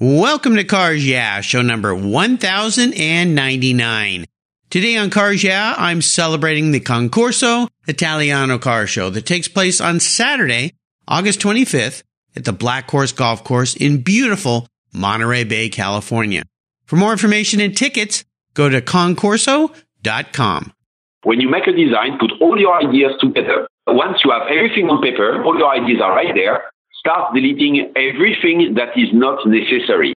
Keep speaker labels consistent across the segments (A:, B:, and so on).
A: Welcome to Cars Yeah, show number 1099. Today on Cars Yeah, I'm celebrating the Concorso Italiano car show that takes place on Saturday, August 25th at the Black Horse Golf Course in beautiful Monterey Bay, California. For more information and tickets, go to concorso.com.
B: When you make a design, put all your ideas together. Once you have everything on paper, all your ideas are right there start deleting everything that is not necessary.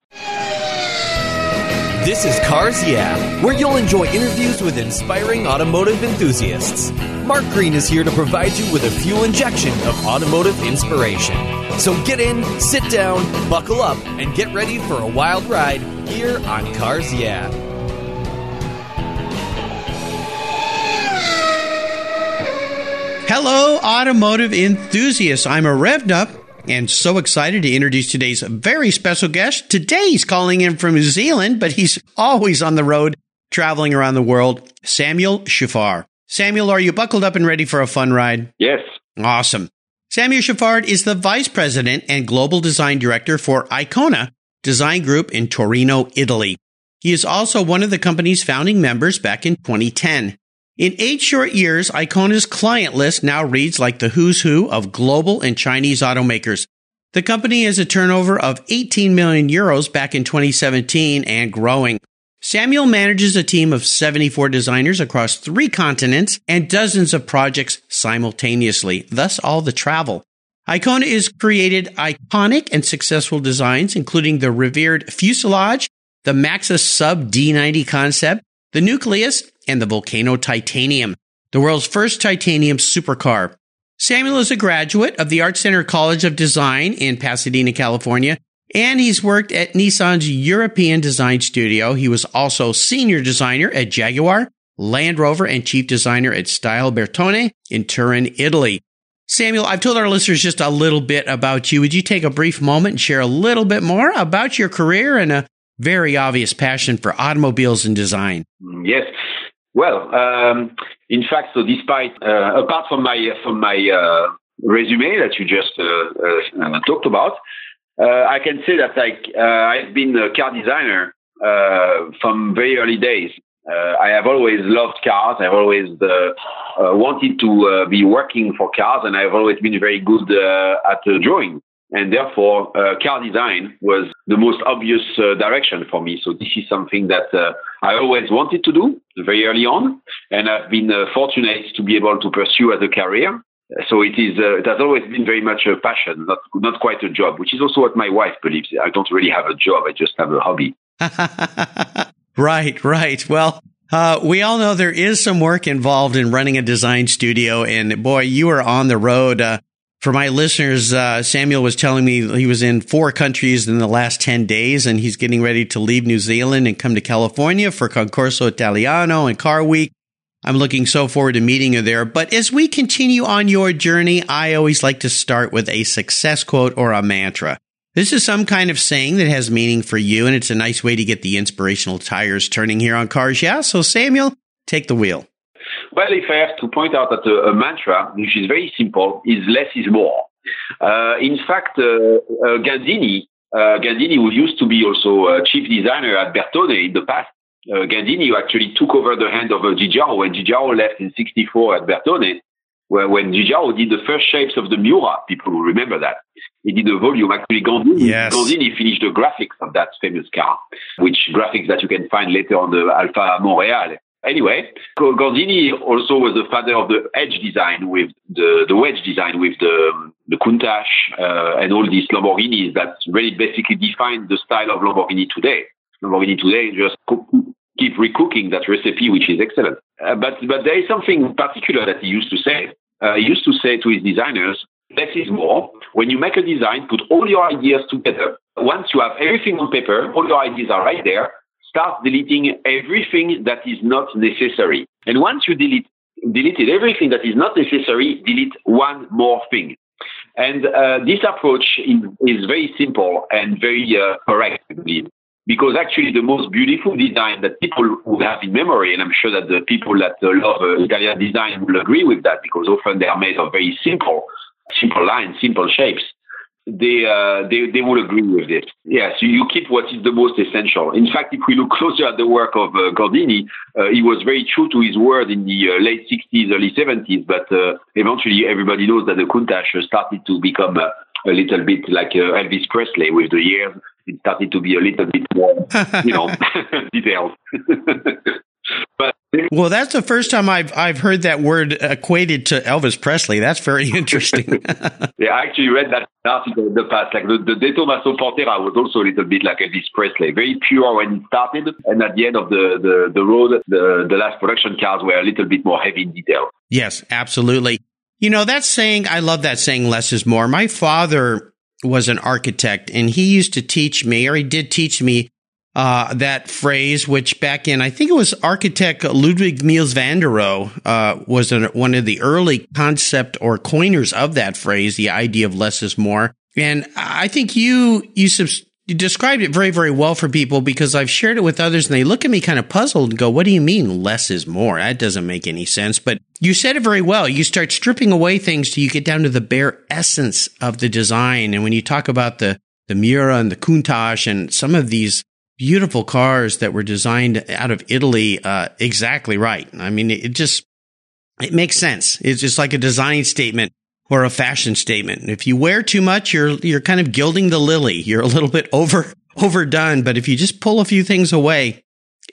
C: This is Cars Yeah, where you'll enjoy interviews with inspiring automotive enthusiasts. Mark Green is here to provide you with a fuel injection of automotive inspiration. So get in, sit down, buckle up, and get ready for a wild ride here on Cars Yeah.
A: Hello, automotive enthusiasts. I'm a revved up and so excited to introduce today's very special guest. Today he's calling in from New Zealand, but he's always on the road traveling around the world. Samuel Chaffart. Samuel, are you buckled up and ready for a fun ride?
B: Yes.
A: Awesome. Samuel Chaffart is the vice president and global design director for Icona Design Group in Torino, Italy. He is also one of the company's founding members back in 2010. In eight short years, Icona's client list now reads like the who's who of global and Chinese automakers. The company has a turnover of 18 million euros back in 2017 and growing. Samuel manages a team of 74 designers across three continents and dozens of projects simultaneously, thus all the travel. Icona has created iconic and successful designs, including the revered fuselage, the Maxus Sub D90 concept, the nucleus, and the Vulcano Titanium, the world's first titanium supercar. Samuel is a graduate of the Art Center College of Design in Pasadena, California, and he's worked at Nissan's European Design Studio. He was also senior designer at Jaguar, Land Rover, and chief designer at Stile Bertone in Turin, Italy. Samuel, I've told our listeners just a little bit about you. Would you take a brief moment and share a little bit more about your career and a very obvious passion for automobiles and design?
B: Yes. Well, um, in fact, so despite uh, apart from my from my uh, resume that you just uh, uh talked about, uh, I can say that like uh, I've been a car designer from very early days. I have always loved cars. I've always wanted to be working for cars, and I've always been very good at drawing and therefore uh, car design was the most obvious uh, direction for me. So this is something that uh, I always wanted to do very early on, and I've been uh, fortunate to be able to pursue as a career. So it is. Uh, it has always been very much a passion, not not quite a job, which is also what my wife believes. I don't really have a job; I just have a hobby.
A: right, right. Well, uh, we all know there is some work involved in running a design studio, and boy, you are on the road. Uh, for my listeners, uh, Samuel was telling me he was in four countries in the last 10 days and he's getting ready to leave New Zealand and come to California for Concorso Italiano and Car Week. I'm looking so forward to meeting you there. But as we continue on your journey, I always like to start with a success quote or a mantra. This is some kind of saying that has meaning for you, and it's a nice way to get the inspirational tires turning here on Cars Yeah. So, Samuel, take the wheel.
B: Well, if I have to point out that a, a mantra, which is very simple, is less is more. Uh, in fact, uh, uh, Gandini, uh, Gandini, who used to be also a chief designer at Bertone in the past, uh, Gandini actually took over the hand of uh, Giugiaro when Giugiaro left in 64 at Bertone, where when Giugiaro did the first shapes of the Miura, people will remember that. He did the volume. Actually, Gandini,
A: yes.
B: Gandini finished the graphics of that famous car, which graphics that you can find later on the Alfa Montreal. Anyway, Gandini also was the father of the edge design with the, the wedge design with the, the Countach uh, and all these Lamborghinis that really basically define the style of Lamborghini today. Lamborghini today just keep recooking that recipe, which is excellent. Uh, but, but there is something particular that he used to say. Uh, he used to say to his designers, less is more. When you make a design, put all your ideas together. Once you have everything on paper, all your ideas are right there start deleting everything that is not necessary. And once you delete deleted everything that is not necessary, delete one more thing. And uh, this approach is, is, very simple and very uh, correct, I believe, because actually the most beautiful design that people would have in memory, and I'm sure that the people that uh, love uh, Italian design will agree with that, because often they are made of very simple, simple lines, simple shapes. They, uh, they, they will agree with this. Yes, you, you keep what is the most essential. In fact, if we look closer at the work of uh, Gordini, uh, he was very true to his word in the uh, late 60s, early 70s, but uh, eventually everybody knows that the Countach started to become uh, a little bit like Elvis Presley with the years. It started to be a little bit more, you know, detailed.
A: but well, that's the first time I've I've heard that word equated to Elvis Presley. That's very interesting.
B: yeah, I actually read that article in the past. Like the, the De Tomaso Pantera was also a little bit like Elvis Presley, very pure when it started, and at the end of the the, the road, the the last production cars were a little bit more heavy in detail.
A: Yes, absolutely. You know, that saying, I love that saying, less is more. My father was an architect and he used to teach me, or he did teach me, uh, that phrase, which back in, I think it was architect Ludwig Mies van der Rohe, uh, was an, one of the early concept or coiners of that phrase, the idea of less is more. And I think you, you subs- you described it very, very well for people because I've shared it with others and they look at me kind of puzzled and go, what do you mean less is more? That doesn't make any sense. But you said it very well. You start stripping away things till you get down to the bare essence of the design. And when you talk about the, the Miura and the Countach and some of these beautiful cars that were designed out of Italy, uh, exactly right. I mean, it just, it makes sense. It's just like a design statement or a fashion statement. If you wear too much, you're, you're kind of gilding the lily. You're a little bit over, overdone. But if you just pull a few things away,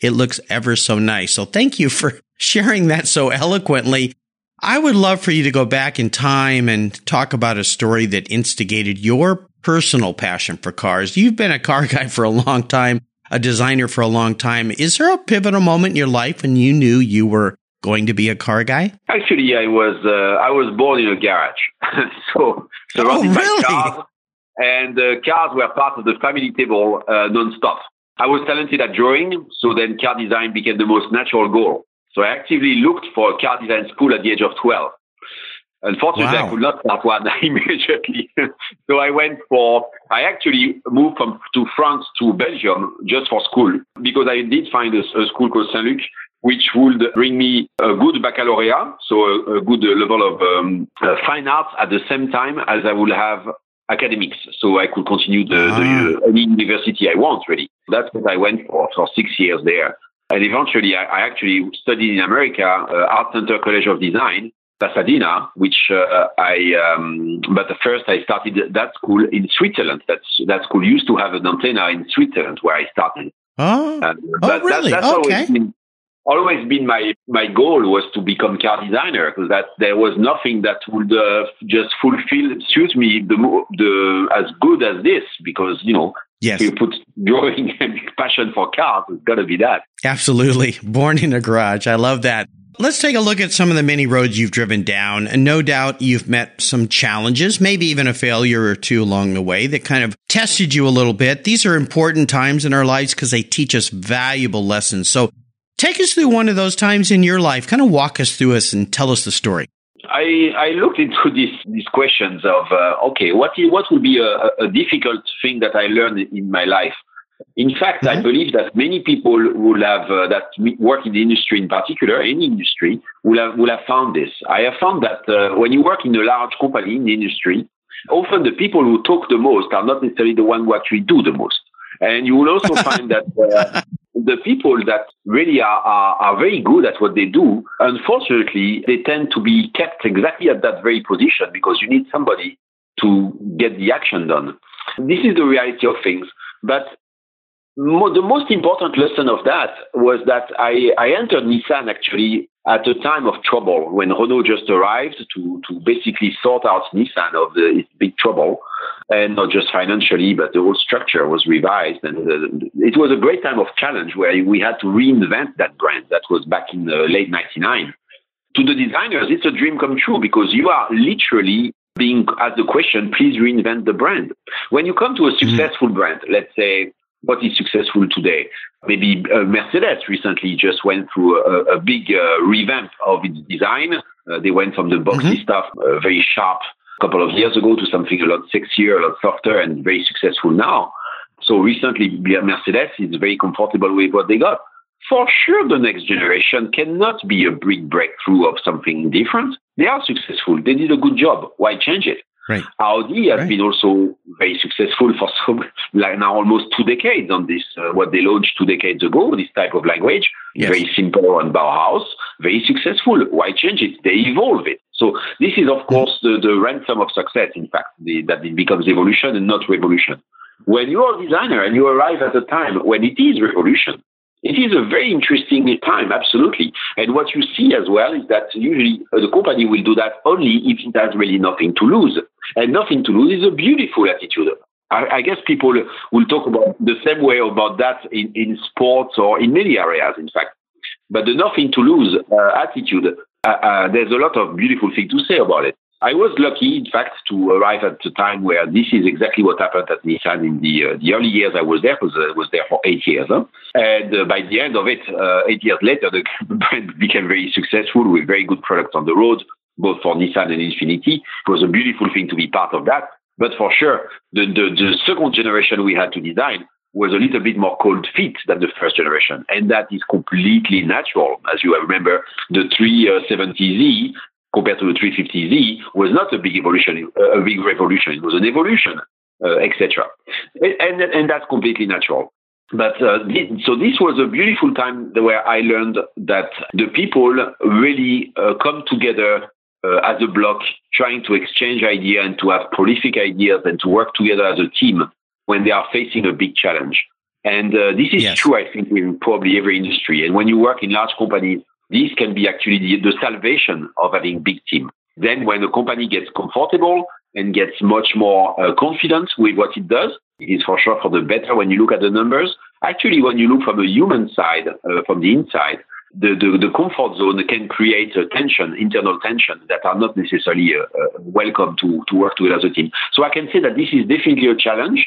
A: it looks ever so nice. So thank you for sharing that so eloquently. I would love for you to go back in time and talk about a story that instigated your personal passion for cars. You've been a car guy for a long time, a designer for a long time. Is there a pivotal moment in your life when you knew you were going to be a car guy?
B: Actually, I was uh, I was born in a garage, so surrounded
A: oh, really?
B: by cars, and uh, cars were part of the family table uh, non-stop. I was talented at drawing, so then car design became the most natural goal. So I actively looked for a car design school at the age of 12. Unfortunately, wow. I could not start one immediately. so I went for, I actually moved from to France to Belgium just for school because I did find a, a school called Saint Luc which would bring me a good baccalaureate, so a, a good level of um, uh, fine arts at the same time as I would have academics, so I could continue the, ah. the uh, any university I want. Really, that's what I went for for six years there, and eventually I, I actually studied in America, uh, Art Center College of Design, Pasadena, which uh, I, um, but first I started that school in Switzerland. That's, that school used to have an antenna in Switzerland where I started.
A: Oh, uh, oh really? That, okay. Been,
B: always been my my goal was to become car designer because that there was nothing that would uh, just fulfill suit me the the as good as this because you know
A: yes
B: you put drawing and passion for cars it's got to be that
A: absolutely born in a garage I love that. Let's take a look at some of the many roads you've driven down. And no doubt you've met some challenges, maybe even a failure or two along the way that kind of tested you a little bit. These are important times in our lives because they teach us valuable lessons. So Take us through one of those times in your life. Kind of walk us through us and tell us the story.
B: I, I looked into these these questions of uh, okay, what what would be a, a, difficult thing that I learned in my life? In fact, mm-hmm. I believe that many people will have uh, that work in the industry, in particular, any industry, will have will have found this. I have found that uh, when you work in a large company in the industry, often the people who talk the most are not necessarily the one who actually do the most. And you will also find that uh, the people that really are, are, are, very good at what they do, unfortunately, they tend to be kept exactly at that very position because you need somebody to get the action done. This is the reality of things. But mo- the most important lesson of that was that I, I entered Nissan actually at a time of trouble when Renault just arrived to, to basically sort out Nissan of the, its big trouble. And not just financially, but the whole structure was revised. And uh, it was a great time of challenge where we had to reinvent that brand that was back in the late 99. To the designers, it's a dream come true because you are literally being asked the question, please reinvent the brand. When you come to a mm-hmm. successful brand, let's say what is successful today. Maybe uh, Mercedes recently just went through a, a big uh, revamp of its design. Uh, they went from the boxy mm-hmm. stuff, uh, very sharp, a couple of years ago, to something a lot sexier, a lot softer, and very successful now. So recently, Mercedes is very comfortable with what they got. For sure, the next generation cannot be a big breakthrough of something different. They are successful. They did a good job. Why change it?
A: Right.
B: Audi has
A: right.
B: been also very successful for some, like now almost two decades on this. Uh, what they launched two decades ago, this type of language, yes. very simple on Bauhaus, very successful. Why change it? They evolve it. So this is, of course, the, the ransom of success, in fact, the, that it becomes evolution and not revolution. When you are a designer and you arrive at a time when it is revolution, it is a very interesting time, absolutely. And what you see as well is that usually uh, the company will do that only if it has really nothing to lose. And nothing to lose is a beautiful attitude. I, guess people will talk about the same way about that in, in sports or in many areas, in fact. But the nothing to lose uh, attitude, uh, uh there's a lot of beautiful things to say about it. I was lucky, in fact, to arrive at the time where this is exactly what happened at Nissan in the, uh, the early years I was there, because I was there for eight years. Huh? And uh, by the end of it, uh, eight years later, the brand became very successful with very good products on the road, both for Nissan and Infiniti. It was a beautiful thing to be part of that. But for sure, the, the, the second generation we had to design was a little bit more cold feet than the first generation. And that is completely natural. As you remember, the 370Z compared to the 350Z was not a big evolution, a big revolution. It was an evolution, uh, etc. And, and that's completely natural. But uh, so this was a beautiful time where I learned that the people really uh, come together uh, as a block, trying to exchange ideas and to have prolific ideas and to work together as a team when they are facing a big challenge. And uh, this is yes. true, I think, in probably every industry. And when you work in large companies, this can be actually the, the salvation of having big team. Then when a company gets comfortable and gets much more uh, confident with what it does, it is for sure for the better when you look at the numbers. Actually, when you look from a human side, uh, from the inside, the, the, the, comfort zone can create a tension, internal tension that are not necessarily uh, uh, welcome to, to work together as a team. So I can say that this is definitely a challenge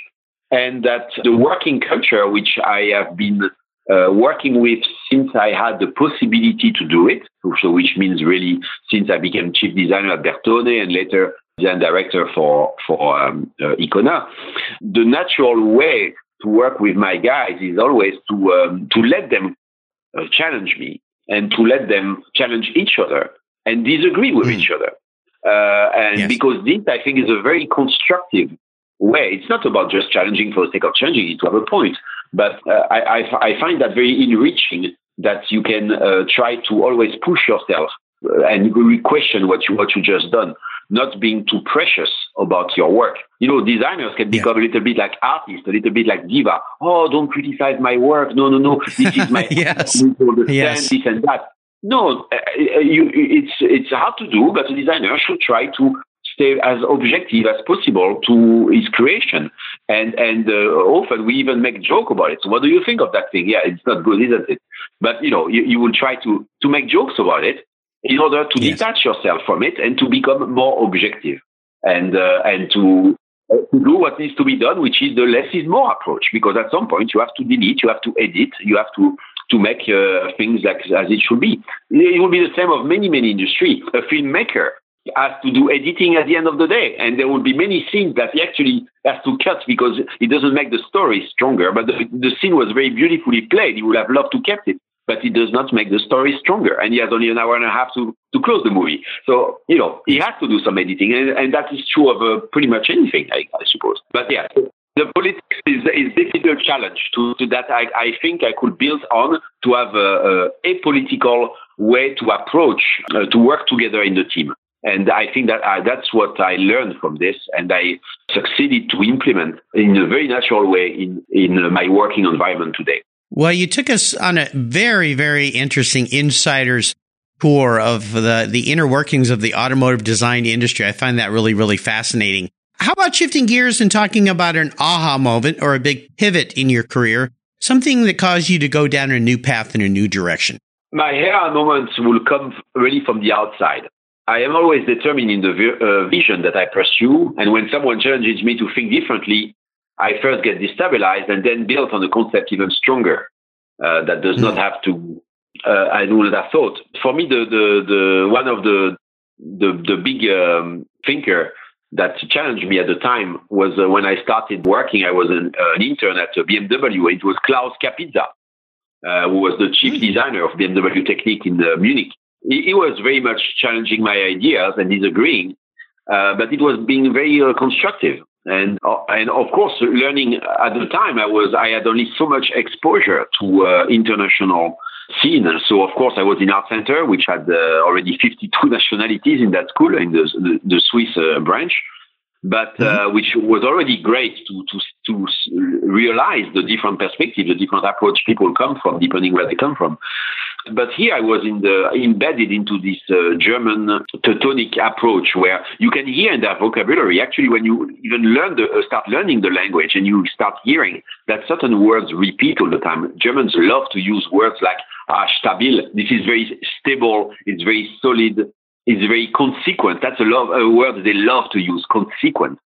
B: and that the working culture, which I have been uh, working with since I had the possibility to do it, so which means really since I became chief designer at Bertone and later design director for for um, uh, Icona, the natural way to work with my guys is always to um, to let them uh, challenge me and to let them challenge each other and disagree with mm. each other. Uh, and yes. because this, I think, is a very constructive way. It's not about just challenging for the sake of challenging it to have a point, but uh, I, I, I, find that very enriching that you can uh, try to always push yourself uh, and question what you what you just done, not being too precious about your work. You know, designers can become yeah. a little bit like artists, a little bit like diva. Oh, don't criticize my work. No, no, no. This is my
A: yes. yes.
B: this and that. No, uh, you, it's it's hard to do, but a designer should try to stay as objective as possible to his creation. And and uh, often we even make joke about it. So what do you think of that thing? Yeah, it's not good, isn't it? But you know, you, you will try to to make jokes about it in order to yes. detach yourself from it and to become more objective and uh, and to to do what needs to be done, which is the less is more approach. Because at some point you have to delete, you have to edit, you have to to make uh, things like as it should be. It will be the same of many many industry. A filmmaker has to do editing at the end of the day. And there will be many scenes that he actually has to cut because it doesn't make the story stronger. But the, the scene was very beautifully played. He would have loved to kept it, but it does not make the story stronger. And he has only an hour and a half to, to close the movie. So, you know, he has to do some editing. And, and that is true of uh, pretty much anything, I, I suppose. But yeah, the politics is, a challenge to, to that I, I think I could build on to have a, a, a political way to approach, uh, to work together in the team. And I think that I, that's what I learned from this, and I succeeded to implement in a very natural way in, in uh, my working environment today.
A: Well, you took us on a very, very interesting insider's tour of the, the inner workings of the automotive design industry. I find that really, really fascinating. How about shifting gears and talking about an aha moment or a big pivot in your career, something that caused you to go down a new path in a new direction?
B: My aha moments will come really from the outside. I am always determined in the uh, vision that I pursue. And when someone challenges me to think differently, I first get destabilized and then build on the concept even stronger. Uh, that does not hmm. have to. Uh, I would have thought. For me, the the, the one of the the the big um, thinker that challenged me at the time was uh, when I started working. I was an, uh, an intern at BMW. It was Klaus Kapitza, uh, who was the chief hmm. designer of BMW Technik in Munich he, he, was very much challenging my ideas and disagreeing. uh, but it was being very uh, constructive. And uh, and of course, learning at the time, I was I had only so much exposure to uh, international scene. So of course, I was in Art Center, which had uh, already 52 nationalities in that school in the the, the Swiss uh, branch but uh, mm-hmm. which was already great to, to to realize the different perspectives, the different approach people come from, depending where they come from. But here I was in the embedded into this uh, German Teutonic approach, where you can hear in their vocabulary. Actually, when you even learn the uh, start learning the language and you start hearing that certain words repeat all the time. Germans love to use words like ah, stabil. This is very stable. It's very solid It's very consequent. That's a, love, a word they love to use, consequent,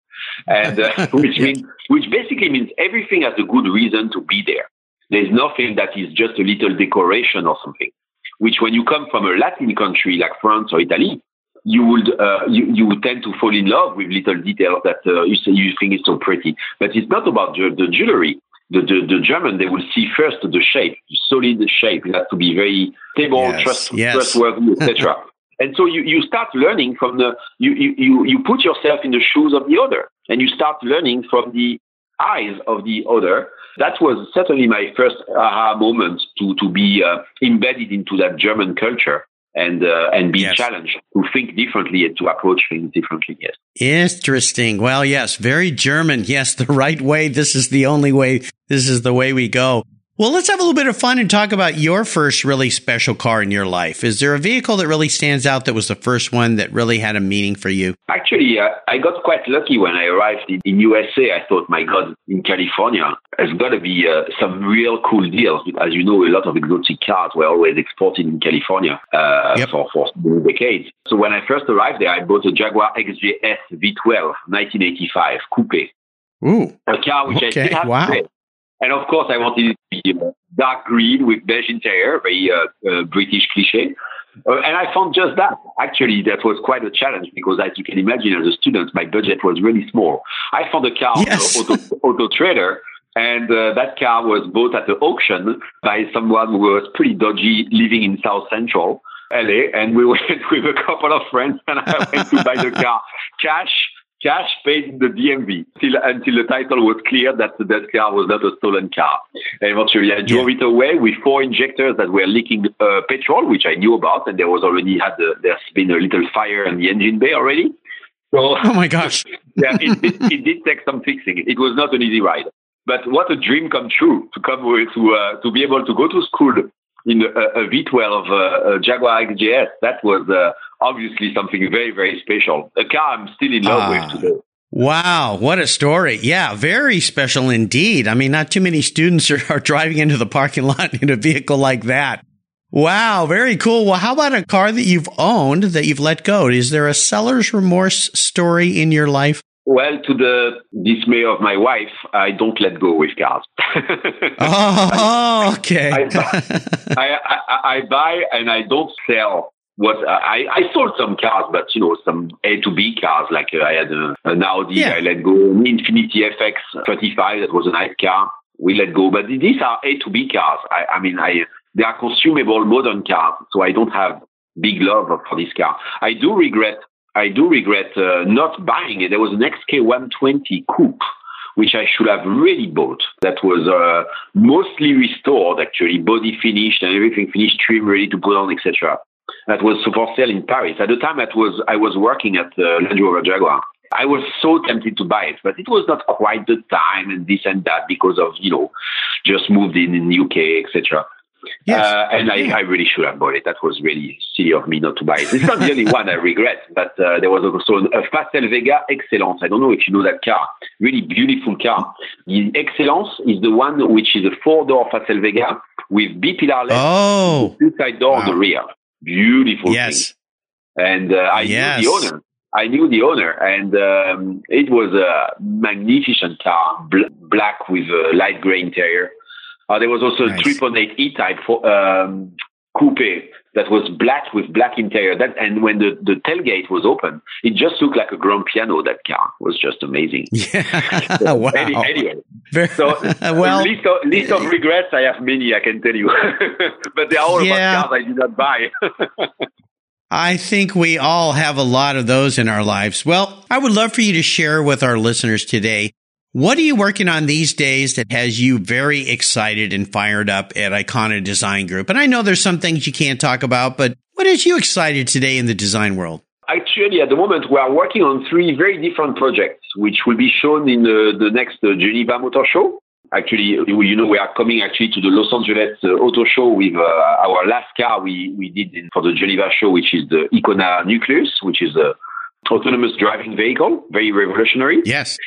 B: and uh, which means which basically means everything has a good reason to be there. There's nothing that is just a little decoration or something. Which, when you come from a Latin country like France or Italy, you would uh, you, you would tend to fall in love with little details that uh, you say you think is so pretty. But it's not about the, the jewelry. The, the, the, German, they will see first the shape, solid shape. It has to be very stable, yes, trust, yes. trustworthy, etc. And so you, you start learning from the, you, you, you put yourself in the shoes of the other and you start learning from the eyes of the other. That was certainly my first aha moment to, to be uh, embedded into that German culture and uh, and be yes. challenged to think differently and to approach things differently. Yes.
A: Interesting. Well, yes, very German. Yes, the right way. This is the only way. This is the way we go. Well, let's have a little bit of fun and talk about your first really special car in your life. Is there a vehicle that really stands out that was the first one that really had a meaning for you?
B: Actually, uh, I got quite lucky when I arrived in, in, USA. I thought, my God, in California, there's got to be uh, some real cool deals. As you know, a lot of exotic cars were always exported in California uh, yep. for, for decades. So when I first arrived there, I bought a Jaguar XJS V12 1985 coupe.
A: Ooh.
B: A car which okay. I still have wow. today. And of course, I wanted it to be uh, dark green with beige interior, very uh, uh, British cliche. Uh, and I found just that. Actually, that was quite a challenge because, as you can imagine, as a student, my budget was really small. I found a car yes. on auto, auto Trader, and uh, that car was bought at the auction by someone who was pretty dodgy, living in South Central LA. And we went with a couple of friends, and I went to buy the car cash cash paid in the DMV till, until the title was clear that the that car was not a stolen car. And eventually I drove yeah. it away with four injectors that were leaking uh, petrol, which I knew about, and there was already had a, there's been a little fire in the engine bay already.
A: So, oh my gosh!
B: yeah, it, it, it, did take some fixing. It was not an easy ride, but what a dream come true to come with, to uh, to be able to go to school in a a V12 uh, Jaguar XJS. That was uh, obviously something very, very special. A car I'm still in love with ah. today.
A: Wow, what a story. Yeah, very special indeed. I mean, not too many students are, are driving into the parking lot in a vehicle like that. Wow, very cool. Well, how about a car that you've owned that you've let go? Is there a seller's remorse story in your life?
B: Well, to the dismay of my wife, I don't let go with cars.
A: oh, okay.
B: I, I, I, I, buy and I don't sell. What I, I sold some cars, but you know some A to B cars. Like uh, I had a, an Audi, yeah. I let go. An Infiniti FX 35, that was a nice car. We let go, but these are A to B cars. I, I mean, I they are consumable modern cars, so I don't have big love for this car. I do regret I do regret uh, not buying it. There was an XK120 coupe, which I should have really bought. That was uh, mostly restored, actually, body finished and everything finished, trim ready to put on, etc. That was for sale in Paris. At the time, that was I was working at uh, Land Rover Jaguar. I was so tempted to buy it, but it was not quite the time and this and that because of you know just moved in in the UK, etc. Yes. Uh, and I, I, really should have bought it. That was really silly of me not to buy it. It's not the only one I regret, but uh, there was also a Facel Vega Excellence. I don't know if you know that car. Really beautiful car. The Excellence is the one which is a four-door Facel Vega with B-pillar left,
A: oh.
B: two-side door wow. on the rear. Beautiful yes. thing. And uh, I yes. knew the owner. I knew the owner, and um, it was a magnificent car, bl- black with a light gray interior. Uh, there was also nice. a 3.8 E-Type for, um, coupe that was black with black interior. That and when the, the tailgate was open, it just looked like a grand piano. That car it was just amazing.
A: Yeah. so, wow. Any,
B: anyway, so well, list of, list of regrets. I have many, I can tell you, but they are all yeah. about cars I did not buy.
A: I think we all have a lot of those in our lives. Well, I would love for you to share with our listeners today. What are you working on these days that has you very excited and fired up at Icona Design Group? And I know there's some things you can't talk about, but what is you excited today in the design world?
B: Actually, at the moment, we are working on three very different projects, which will be shown in the, the next uh, Geneva Motor Show. Actually, you know, we are coming actually to the Los Angeles uh, Auto Show with uh, our last car we, we did in, for the Geneva show, which is the Icona Nucleus, which is a autonomous driving vehicle, very revolutionary.
A: Yes.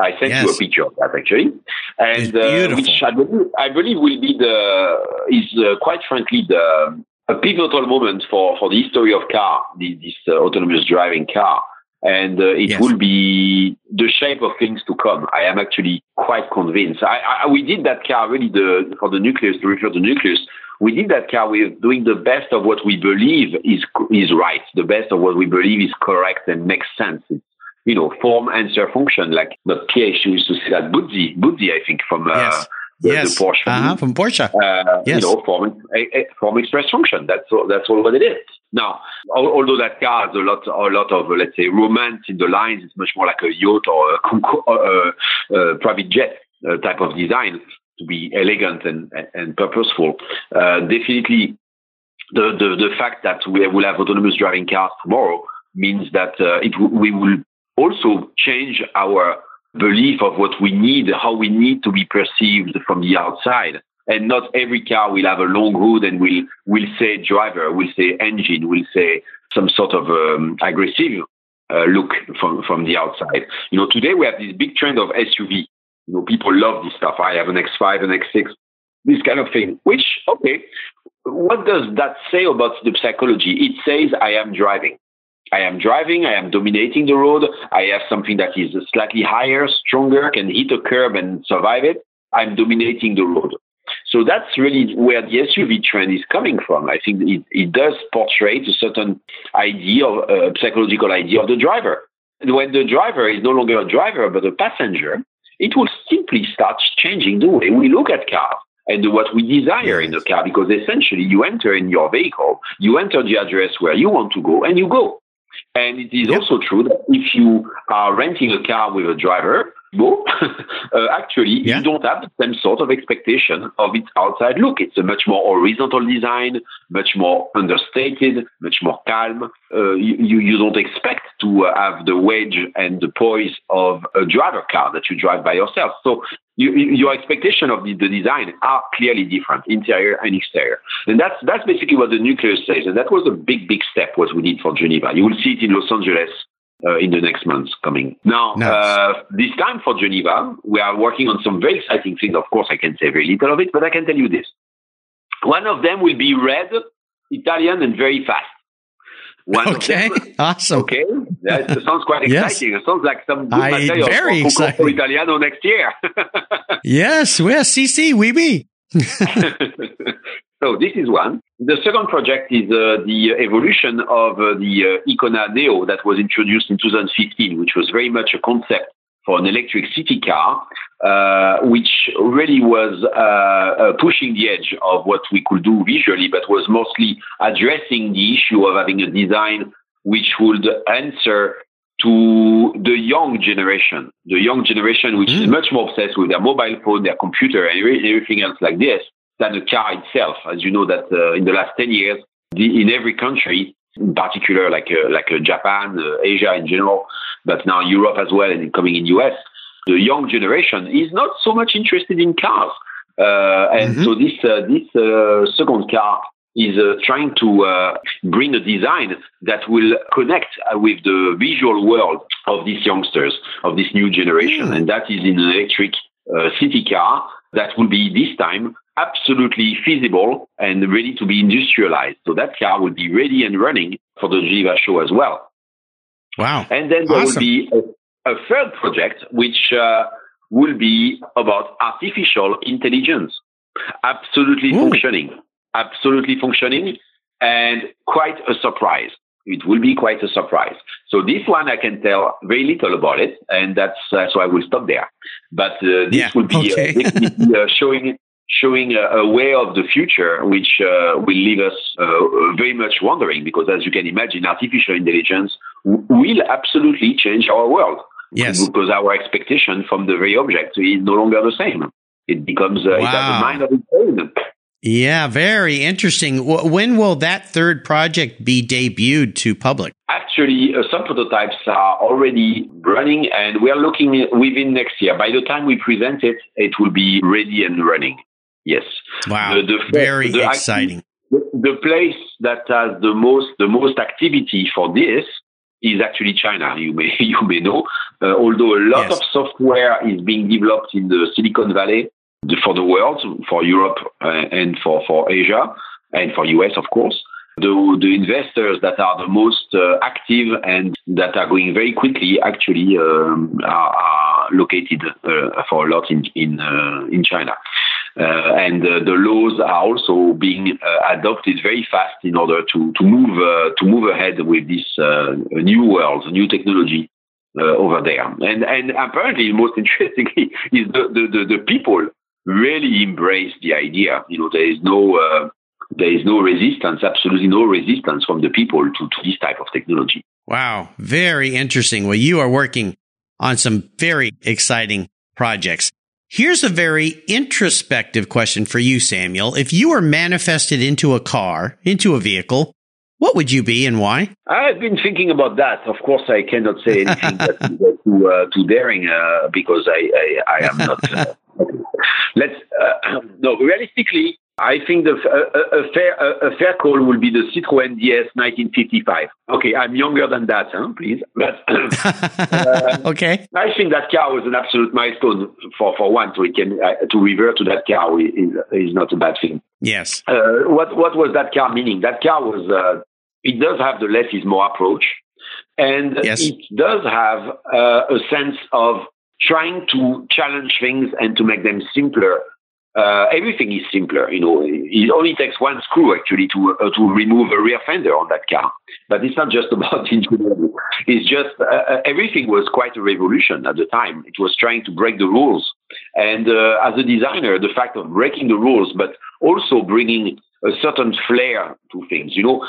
B: I sent yes. you a picture of that actually, and uh, which I believe, I believe will be the is uh, quite frankly the a pivotal moment for for the history of car, this, this uh, autonomous driving car and uh, it yes. will be the shape of things to come. I am actually quite convinced. I, I, we did that car really the, for the nucleus to refer to the nucleus. We did that car with doing the best of what we believe is is right, the best of what we believe is correct and makes sense. It's, you know, form answer function, like the PH used to say that Butzi, Butzi, I think from uh,
A: yes the, yes.
B: the Porsche.
A: Uh-huh, from Porsche.
B: Uh,
A: yes.
B: You know, form, a, form express function. That's all, that's all what it is. Now, although that car has a lot, a lot of, let's say, romance in the lines, it's much more like a yacht or a, a, a private jet uh, type of design to be elegant and, and purposeful. Uh, definitely, the, the, the fact that we will have autonomous driving cars tomorrow means that uh, it w- we will also change our belief of what we need, how we need to be perceived from the outside. And not every car will have a long hood and will will say driver, will say engine, will say some sort of um, aggressive uh, look from from the outside. You know, today we have this big trend of SUV. You know, people love this stuff. I have an X5, an X6, this kind of thing. Which okay, what does that say about the psychology? It says I am driving. I am driving, I am dominating the road, I have something that is slightly higher, stronger, can hit a curb and survive it. I'm dominating the road. So that's really where the SUV trend is coming from. I think it, it does portray a certain idea, of, uh, psychological idea of the driver. And When the driver is no longer a driver but a passenger, it will simply start changing the way we look at cars and what we desire in the car because essentially you enter in your vehicle, you enter the address where you want to go, and you go. And it is also true that if you are renting a car with a driver, well, uh, actually, yeah. you don't have the same sort of expectation of its outside look. It's a much more horizontal design, much more understated, much more calm. Uh, you, you don't expect to have the wedge and the poise of a driver car that you drive by yourself. So you, your expectation of the, the, design are clearly different, interior and exterior. And that's, that's basically what the nucleus says. And that was a big, big step what we did for Geneva. You will see it in Los Angeles uh, in the next months coming. Now, nice. uh, this time for Geneva, we are working on some very exciting things. Of course, I can say very little of it, but I can tell you this. One of them will be red, Italian, and very fast.
A: One okay, awesome.
B: Okay, that sounds quite exciting. yes. It sounds like some good
A: I,
B: material
A: very for exciting.
B: Italiano next year.
A: yes, si, si, we be.
B: so this is one. The second project is uh, the evolution of uh, the uh, Icona Neo that was introduced in 2015, which was very much a concept for an electric city car, uh, which really was uh, uh, pushing the edge of what we could do visually, but was mostly addressing the issue of having a design which would answer to the young generation, the young generation which mm. is much more obsessed with their mobile phone, their computer, and everything else like this than the car itself. As you know, that uh, in the last 10 years, the, in every country, in particular like uh, like uh, Japan, uh, Asia in general, but now Europe as well, and coming in US, the young generation is not so much interested in cars. Uh, and mm-hmm. so this uh, this uh, second car is uh, trying to uh, bring a design that will connect uh, with the visual world of these youngsters, of this new generation. Mm. And that is in an electric city car that will be this time absolutely feasible and ready to be industrialized. So that car will be ready and running for the Geneva show as well.
A: Wow.
B: And then there awesome. will be a, a, third project, which uh, will be about artificial intelligence. Absolutely Ooh. functioning. Absolutely functioning and quite a surprise. It will be quite a surprise. So this one I can tell very little about it, and that's uh, so I will stop there. But uh, this
A: yeah,
B: will be uh,
A: okay.
B: uh, showing showing a, a, way of the future which uh, will leave us uh, very much wondering because as you can imagine artificial intelligence w- will absolutely change our world
A: yes
B: because our expectation from the very object is no longer the same it becomes uh, wow. it has a mind of its own
A: yeah, very interesting. When will that third project be debuted to public?
B: Actually, uh, some prototypes are already running, and we are looking within next year. By the time we present it, it will be ready and running. Yes.
A: Wow. The, the, very the, exciting.
B: The, place that has the most the most activity for this is actually China. You may you may know, uh, although a lot yes. of software is being developed in the Silicon Valley for the world, for Europe uh, and for, for Asia and for US, of course. The, the investors that are the most uh, active and that are going very quickly actually um, are, are, located uh, for a lot in in, uh, in China. Uh, and uh, the laws are also being adopted very fast in order to to move to move ahead with this new world, new technology over there. And and apparently, most interestingly, is the, the, the, the people really embrace the idea. You know, there is no uh, there is no resistance, absolutely no resistance from the people to, to this type of technology.
A: Wow, very interesting. Well, you are working on some very exciting projects. Here's a very introspective question for you, Samuel. If you were manifested into a car, into a vehicle, what would you be and why?
B: I've been thinking about that. Of course, I cannot say anything that's too, uh, too daring uh, because I, I, I, am not. Uh, let's uh, no. Realistically, I think the a, a fair a, a, fair call will be the Citroën DS 1955. Okay, I'm younger than that, huh, please. But
A: uh, okay,
B: I think that car was an absolute milestone for for one. So can uh, to revert to that car is, is not a bad thing.
A: Yes.
B: Uh, what what was that car meaning? That car was uh, it does have the less is more approach, and
A: yes.
B: it does have uh, a sense of trying to challenge things and to make them simpler. Uh, everything is simpler, you know. It only takes one screw actually to uh, to remove a rear fender on that car. But it's not just about engineering. It's just uh, uh, everything was quite a revolution at the time. It was trying to break the rules, and uh, as a designer, the fact of breaking the rules, but also bringing a certain flair to things. You know,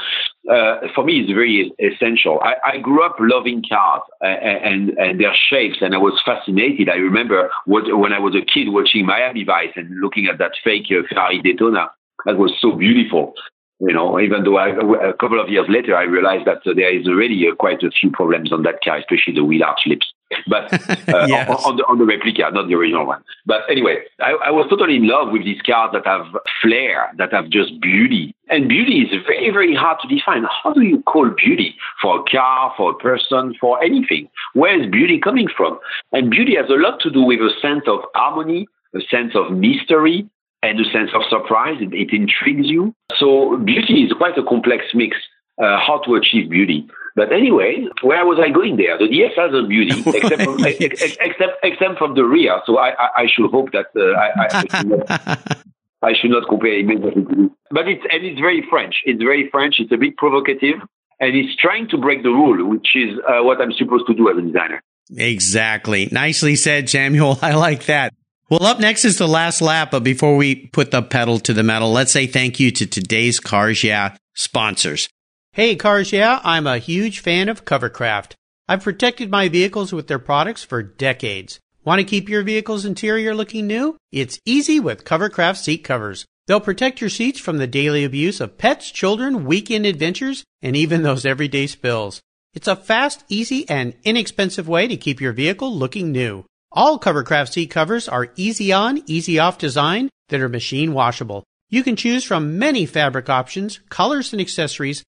B: uh, for me, it's very essential. I, I grew up loving cars and, and, and their shapes, and I was fascinated. I remember what, when I was a kid watching Miami Vice and looking at that fake uh, Ferrari Daytona. That was so beautiful. You know, even though I, a couple of years later I realized that uh, there is already uh, quite a few problems on that car, especially the wheel arch lips but uh, yes. on, on, the, on the replica, not the original one. But anyway, I, I, was totally in love with these cars that have flair, that have just beauty. And beauty is very, very hard to define. How do you call beauty for a car, for a person, for anything? Where is beauty coming from? And beauty has a lot to do with a sense of harmony, a sense of mystery, and a sense of surprise. It, it intrigues you. So beauty is quite a complex mix. Uh, how to achieve beauty. But anyway, where was I going there? The DS has a beauty, except from, except except from the rear. So I I, I should hope that uh, I, I, should not, I should not compare immediately. But it's and it's very French. It's very French. It's a bit provocative, and it's trying to break the rule, which is uh, what I'm supposed to do as a designer.
A: Exactly. Nicely said, Samuel. I like that. Well, up next is the last lap, but before we put the pedal to the metal, let's say thank you to today's Cars Yeah sponsors. Hey, Cars Yeah, I'm a huge fan of Covercraft. I've protected my vehicles with their products for decades. Want to keep your vehicle's interior looking new? It's easy with Covercraft seat covers. They'll protect your seats from the daily abuse of pets, children, weekend adventures, and even those everyday spills. It's a fast, easy, and inexpensive way to keep your vehicle looking new. All Covercraft seat covers are easy on, easy off design that are machine washable. You can choose from many fabric options, colors, and accessories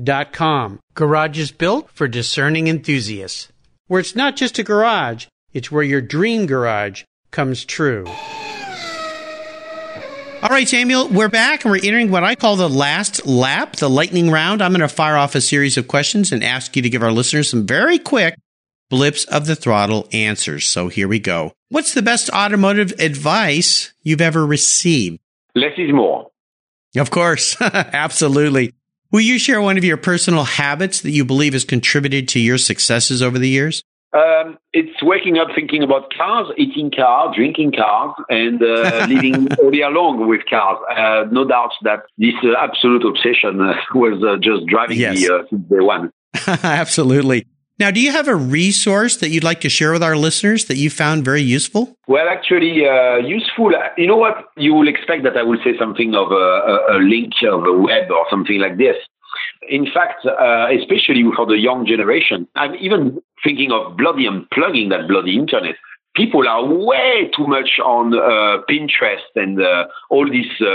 A: metrongarage.com. Garage is built for discerning enthusiasts. Where it's not just a garage, it's where your dream garage comes true. All right, Samuel, we're back and we're entering what I call the last lap, the lightning round. I'm going to fire off a series of questions and ask you to give our listeners some very quick blips of the throttle answers. So here we go. What's the best automotive advice you've ever received?
B: Less is more.
A: Of course. Absolutely. Will you share one of your personal habits that you believe has contributed to your successes over the years?
B: Um, it's waking up thinking about cars, eating cars, drinking cars, and uh, living all year long with cars. Uh, no doubt that this uh, absolute obsession uh, was uh, just driving yes. me uh, since day one.
A: Absolutely. Now, do you have a resource that you'd like to share with our listeners that you found very useful?
B: Well, actually, useful. You know what? You will expect that I will say something of a, a, a link of a web or something like this. In fact, uh, especially for the young generation, I'm even thinking of bloody unplugging that bloody internet. People are way too much on uh, Pinterest and uh, all these uh,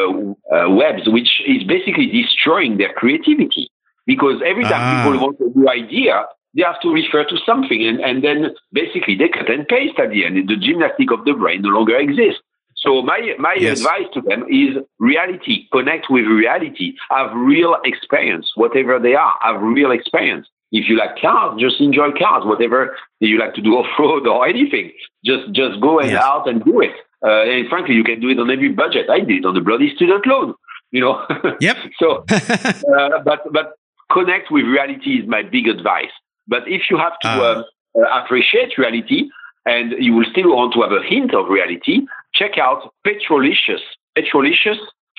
B: uh, webs, which is basically destroying their creativity. Because every time ah. people want a new idea, they have to refer to something, and, and then basically they cut and paste at the end. The gymnastic of the brain no longer exists. So my my yes. advice to them is reality. Connect with reality. Have real experience, whatever they are. Have real experience. If you like cars, just enjoy cars. Whatever you like to do off road or anything, just just go and yes. out and do it. Uh, and frankly, you can do it on every budget. I did it on the bloody student loan. You know.
A: Yep.
B: so, uh, but but connect with reality is my big advice. But if you have to uh. uh appreciate reality, and you will still want to have a hint of reality, check out Petrolicious. Petrolicious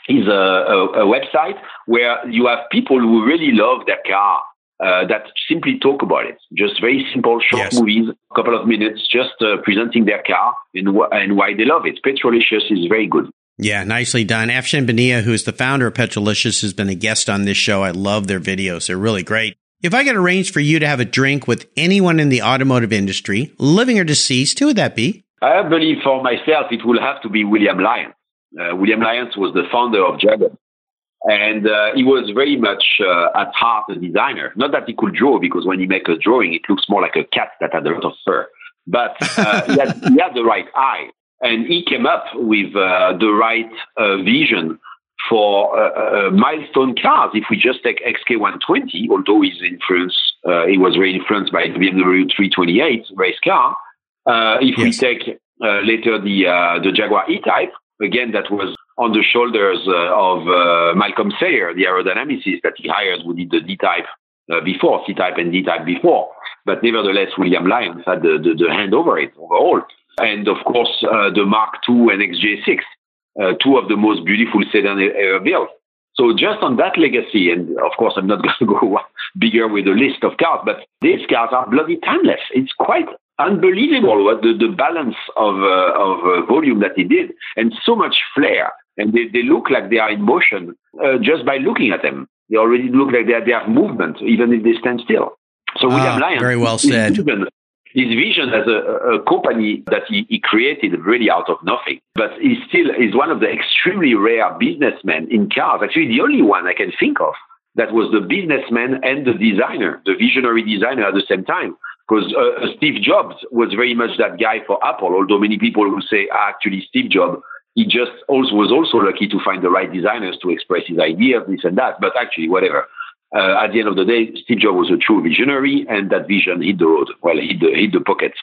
B: is a, a, a website where you have people who really love their car. Uh, that simply talk about it. Just very simple, short yes. movies, a couple of minutes, just uh, presenting their car and, wh- and why they love it. Petrolicious is very good.
A: Yeah, nicely done. Afshin Behnia, who is the founder of Petrolicious, has been a guest on this show. I love their videos. They're really great. If I could arrange for you to have a drink with anyone in the automotive industry, living or deceased, who would that be?
B: I believe for myself, it will have to be William Lyons. Uh, William Lyons was the founder of Jaguar. And uh, he was very much uh, at heart a designer. Not that he could draw, because when he make a drawing, it looks more like a cat that had a lot of fur. But uh, he, had, he, had, the right eye. And he came up with uh, the right uh, vision for uh, uh, milestone cars. If we just take XK120, although he's influenced, uh, he was very influenced by the BMW 328 race car. Uh, if yes. we take uh, later the uh, the Jaguar E-Type, again that was on the shoulders of Malcolm Sayer, the aerodynamicist that he hired, who did the D-Type before, C-Type and D-Type before. But nevertheless, William Lyons had the, the, the hand over it overall. And of course, the Mark II and XJ6 uh, two of the most beautiful sedan ever built. So just on that legacy, and of course I'm not going to go bigger with a list of cars, but these cars are bloody timeless. It's quite unbelievable what the, the balance of uh, of uh, volume that he did, and so much flair, and they, they look like they are in motion uh, just by looking at them. They already look like they, are, they have movement, even if they stand still. So William ah, Lyons,
A: very well said
B: his vision as a, a company that he, he, created really out of nothing. But he still is one of the extremely rare businessmen in cars. Actually, the only one I can think of that was the businessman and the designer, the visionary designer at the same time. Because uh, Steve Jobs was very much that guy for Apple, although many people will say ah, actually Steve Jobs, he just also was also lucky to find the right designers to express his ideas, this and that. But actually, whatever uh, at the end of the day, Steve Jobs was a true visionary, and that vision hit the road. Well, hit the hit the pockets.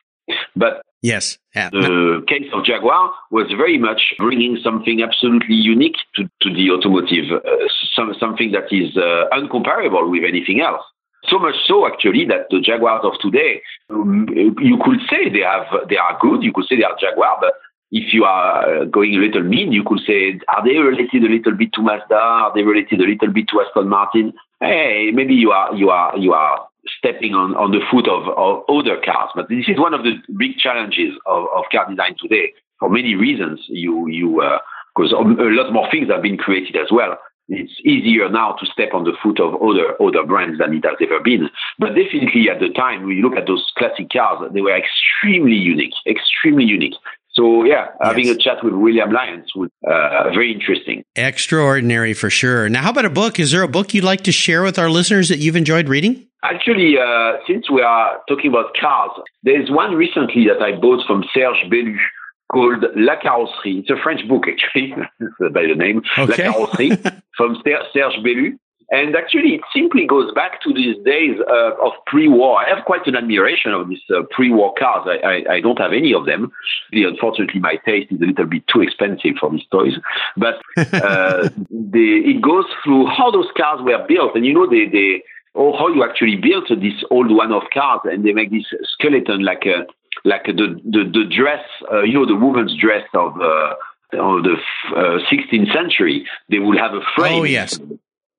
B: But
A: yes, yeah.
B: the case of Jaguar was very much bringing something absolutely unique to, to the automotive, uh, some, something that is uh, uncomparable with anything else. So much so, actually, that the Jaguars of today, um, you could say they have they are good. You could say they are Jaguar, but if you are going a little mean, you could say, are they related a little bit to Mazda? Are they related a little bit to Aston Martin? Hey, maybe you are you are you are stepping on, on the foot of, of other cars. But this is one of the big challenges of, of car design today. For many reasons, you you because uh, a lot more things have been created as well it's easier now to step on the foot of other other brands than it has ever been. But definitely at the time, when you look at those classic cars, they were extremely unique, extremely unique. So yeah, yes. having a chat with William Lyons was uh, very interesting.
A: Extraordinary for sure. Now, how about a book? Is there a book you'd like to share with our listeners that you've enjoyed reading?
B: Actually, uh, since we are talking about cars, there's one recently that I bought from Serge Bellu called La Carrosserie. It's a French book, actually, by the name. Okay. La Carrosserie from Serge Bellu. And actually, it simply goes back to these days uh, of pre-war. I have quite an admiration of these uh, pre-war cars. I, I, I, don't have any of them. Unfortunately, my taste is a little bit too expensive for these toys. But uh, the, it goes through how those cars were built. And you know, they, they or how you actually built this old one-off cars, and they make this skeleton like a like the the, the dress, uh, you know, the woman's dress of uh, of the uh, 16th century. They will have a frame.
A: Oh yes.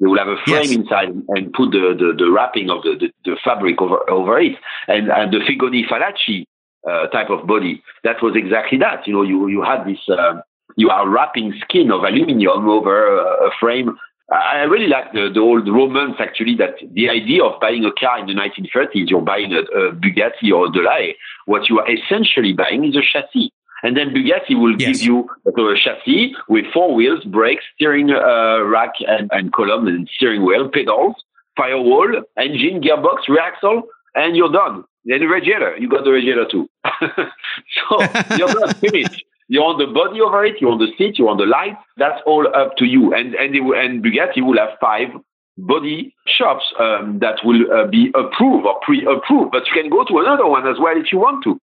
B: They will have a frame yes. inside and put the, the, the wrapping of the, the, the, fabric over, over it. And, and the Figoni Falaschi uh, type of body, that was exactly that. You know, you, you had this, uh, you are wrapping skin of aluminium over a, a frame I really like the, the old romance actually that the idea of buying a car in the 1930s, you're buying a, a Bugatti or a Delahaye. What you are essentially buying is a chassis. And then Bugatti will yes. give you a chassis with four wheels, brakes, steering uh, rack and, and column and steering wheel, pedals, firewall, engine, gearbox, rear axle, and you're done. Then the radiator, you got the radiator too. so you're done, finished. You want the body over it, you want the seat, you want the light. That's all up to you. And and, and Bugatti will have five body shops um, that will uh, be approved or pre-approved. But you can go to another one as well if you want to,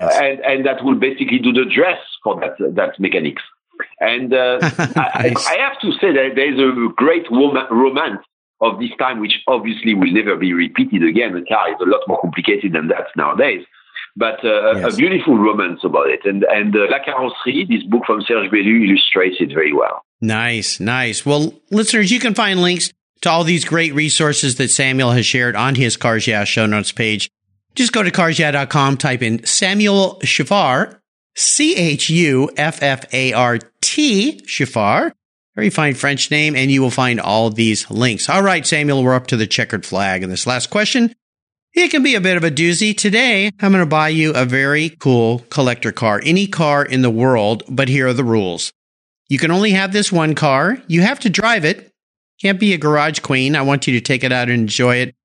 B: yes. and and that will basically do the dress for that that mechanics. And uh, I, I, have to say that there is a great romance of this time, which obviously will never be repeated again. The car is a lot more complicated than that nowadays but uh, yes. a beautiful romance about it. And and uh, La Carrosserie, this book from Serge Bellu, illustrates it very well.
A: Nice, nice. Well, listeners, you can find links to all these great resources that Samuel has shared on his Cars Yeah show notes page. Just go to carsyeah.com, type in Samuel Chuffart, C H U F F A R T, Chuffart, very fine French name, and you will find all these links. All right, Samuel, we're up to the checkered flag. And this last question it can be a bit of a doozy. Today, I'm going to buy you a very cool collector car, any car in the world, but here are the rules. You can only have this one car. You have to drive it. Can't be a garage queen. I want you to take it out and enjoy it.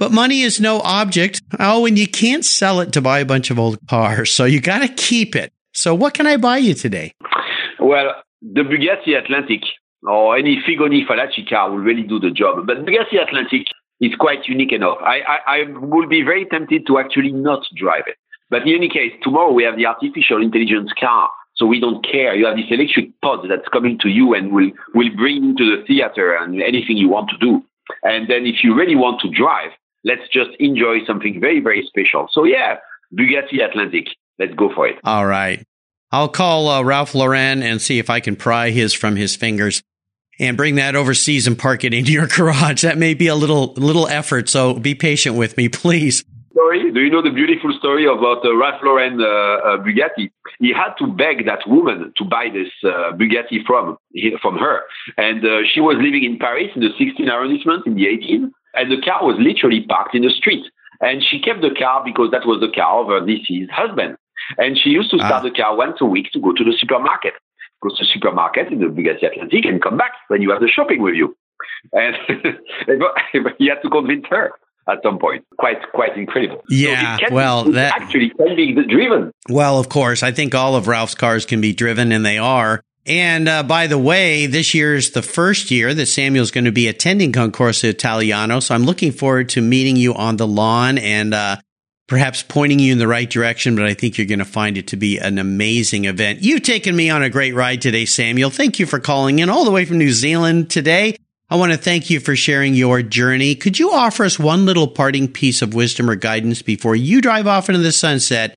A: But money is no object. Oh, and you can't sell it to buy a bunch of old cars. So you got to keep it. So what can I buy you today?
B: Well, the Bugatti Atlantic or any Figoni Falaschi car will really do the job. But Bugatti Atlantic is quite unique enough. I, I, I will be very tempted to actually not drive it. But in any case, tomorrow we have the artificial intelligence car. So we don't care. You have this electric pod that's coming to you and will, will bring you to the theater and anything you want to do. And then if you really want to drive, let's just enjoy something very, very special. So yeah, Bugatti Atlantic. Let's go for it.
A: All right. I'll call uh, Ralph Lauren and see if I can pry his from his fingers and bring that overseas and park it into your garage. That may be a little little effort, so be patient with me, please.
B: Story? Do you know the beautiful story about uh, Ralph Lauren uh, uh, Bugatti? He had to beg that woman to buy this uh, Bugatti from from her, and uh, she was living in Paris in the 16th arrondissement in the 18th, and the car was literally parked in the street. And she kept the car because that was the car of her niece's husband. And she used to start ah. the car once a week to go to the supermarket go to the supermarket in the Bugatti Atlantic and come back when you have the shopping with you. And he had to convince her at some point. Quite quite incredible.
A: Yeah, so well,
B: be,
A: that
B: actually can be driven.
A: Well, of course, I think all of Ralph's cars can be driven, and they are. And uh, by the way, this year is the first year that Samuel's going to be attending Concorso Italiano, so I'm looking forward to meeting you on the lawn and uh, perhaps pointing you in the right direction, but I think you're going to find it to be an amazing event. You've taken me on a great ride today, Samuel. Thank you for calling in all the way from New Zealand today. I want to thank you for sharing your journey. Could you offer us one little parting piece of wisdom or guidance before you drive off into the sunset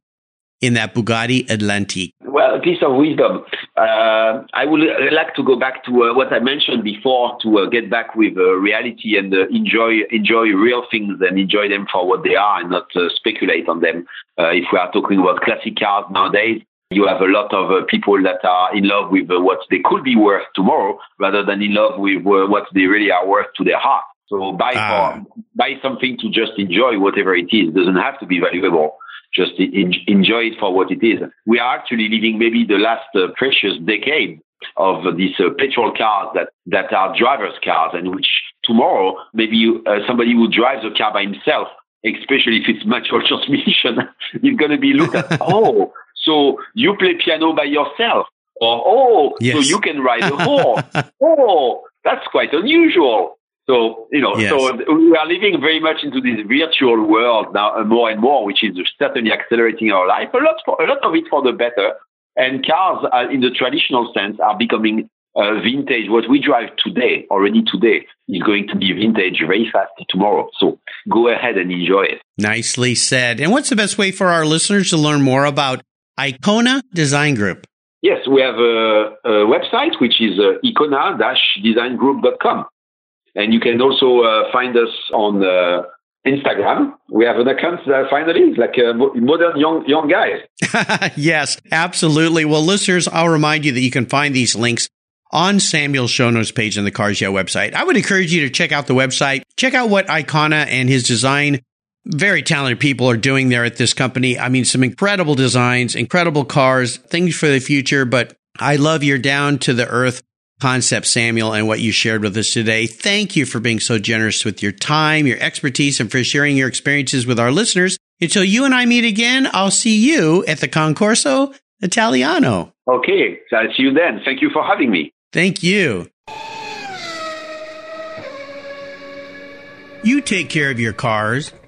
A: in that Bugatti Atlantique?
B: Well, a piece of wisdom. Uh, I would like to go back to uh, what I mentioned before to uh, get back with uh, reality and uh, enjoy enjoy real things and enjoy them for what they are and not uh, speculate on them. if we are talking about classic cars nowadays, you have a lot of uh, people that are in love with uh, what they could be worth tomorrow rather than in love with uh, what they really are worth to their heart. So buy ah. for, buy something to just enjoy whatever it is. It doesn't have to be valuable. Just enjoy it for what it is. We are actually living maybe the last uh, precious decade of these uh, petrol cars that, that are driver's cars and which tomorrow maybe you, uh, somebody who drives a car by himself especially if it's manual transmission, is going to be looked at, oh, so you play piano by yourself. Or, oh, yes. so you can ride a horse. oh, that's quite unusual. So, you know, yes. so we are living very much into this virtual world now uh, more and more, which is certainly accelerating our life. A lot, for, a lot of it for the better. And cars, are, in the traditional sense, are becoming uh, vintage. What we drive today, already today, is going to be vintage very fast tomorrow. So go ahead and enjoy it.
A: Nicely said. And what's the best way for our listeners to learn more about Icona Design Group.
B: Yes, we have a, a website which is uh, icona-designgroup.com. And you can also uh, find us on uh, Instagram. We have an account that finally is like a modern young young guy.
A: yes, absolutely. Well, listeners, I'll remind you that you can find these links on Samuel's show notes page on the Cars Yeah website. I would encourage you to check out the website, check out what Icona and his design very talented people are doing there at this company. I mean, some incredible designs, incredible cars, things for the future. But I love your down to the earth concept, Samuel, and what you shared with us today. Thank you for being so generous with your time, your expertise, and for sharing your experiences with our listeners. Until you and I meet again, I'll see you at the Concorso Italiano.
B: Okay. I'll see you then. Thank you for having me.
A: Thank you. You take care of your cars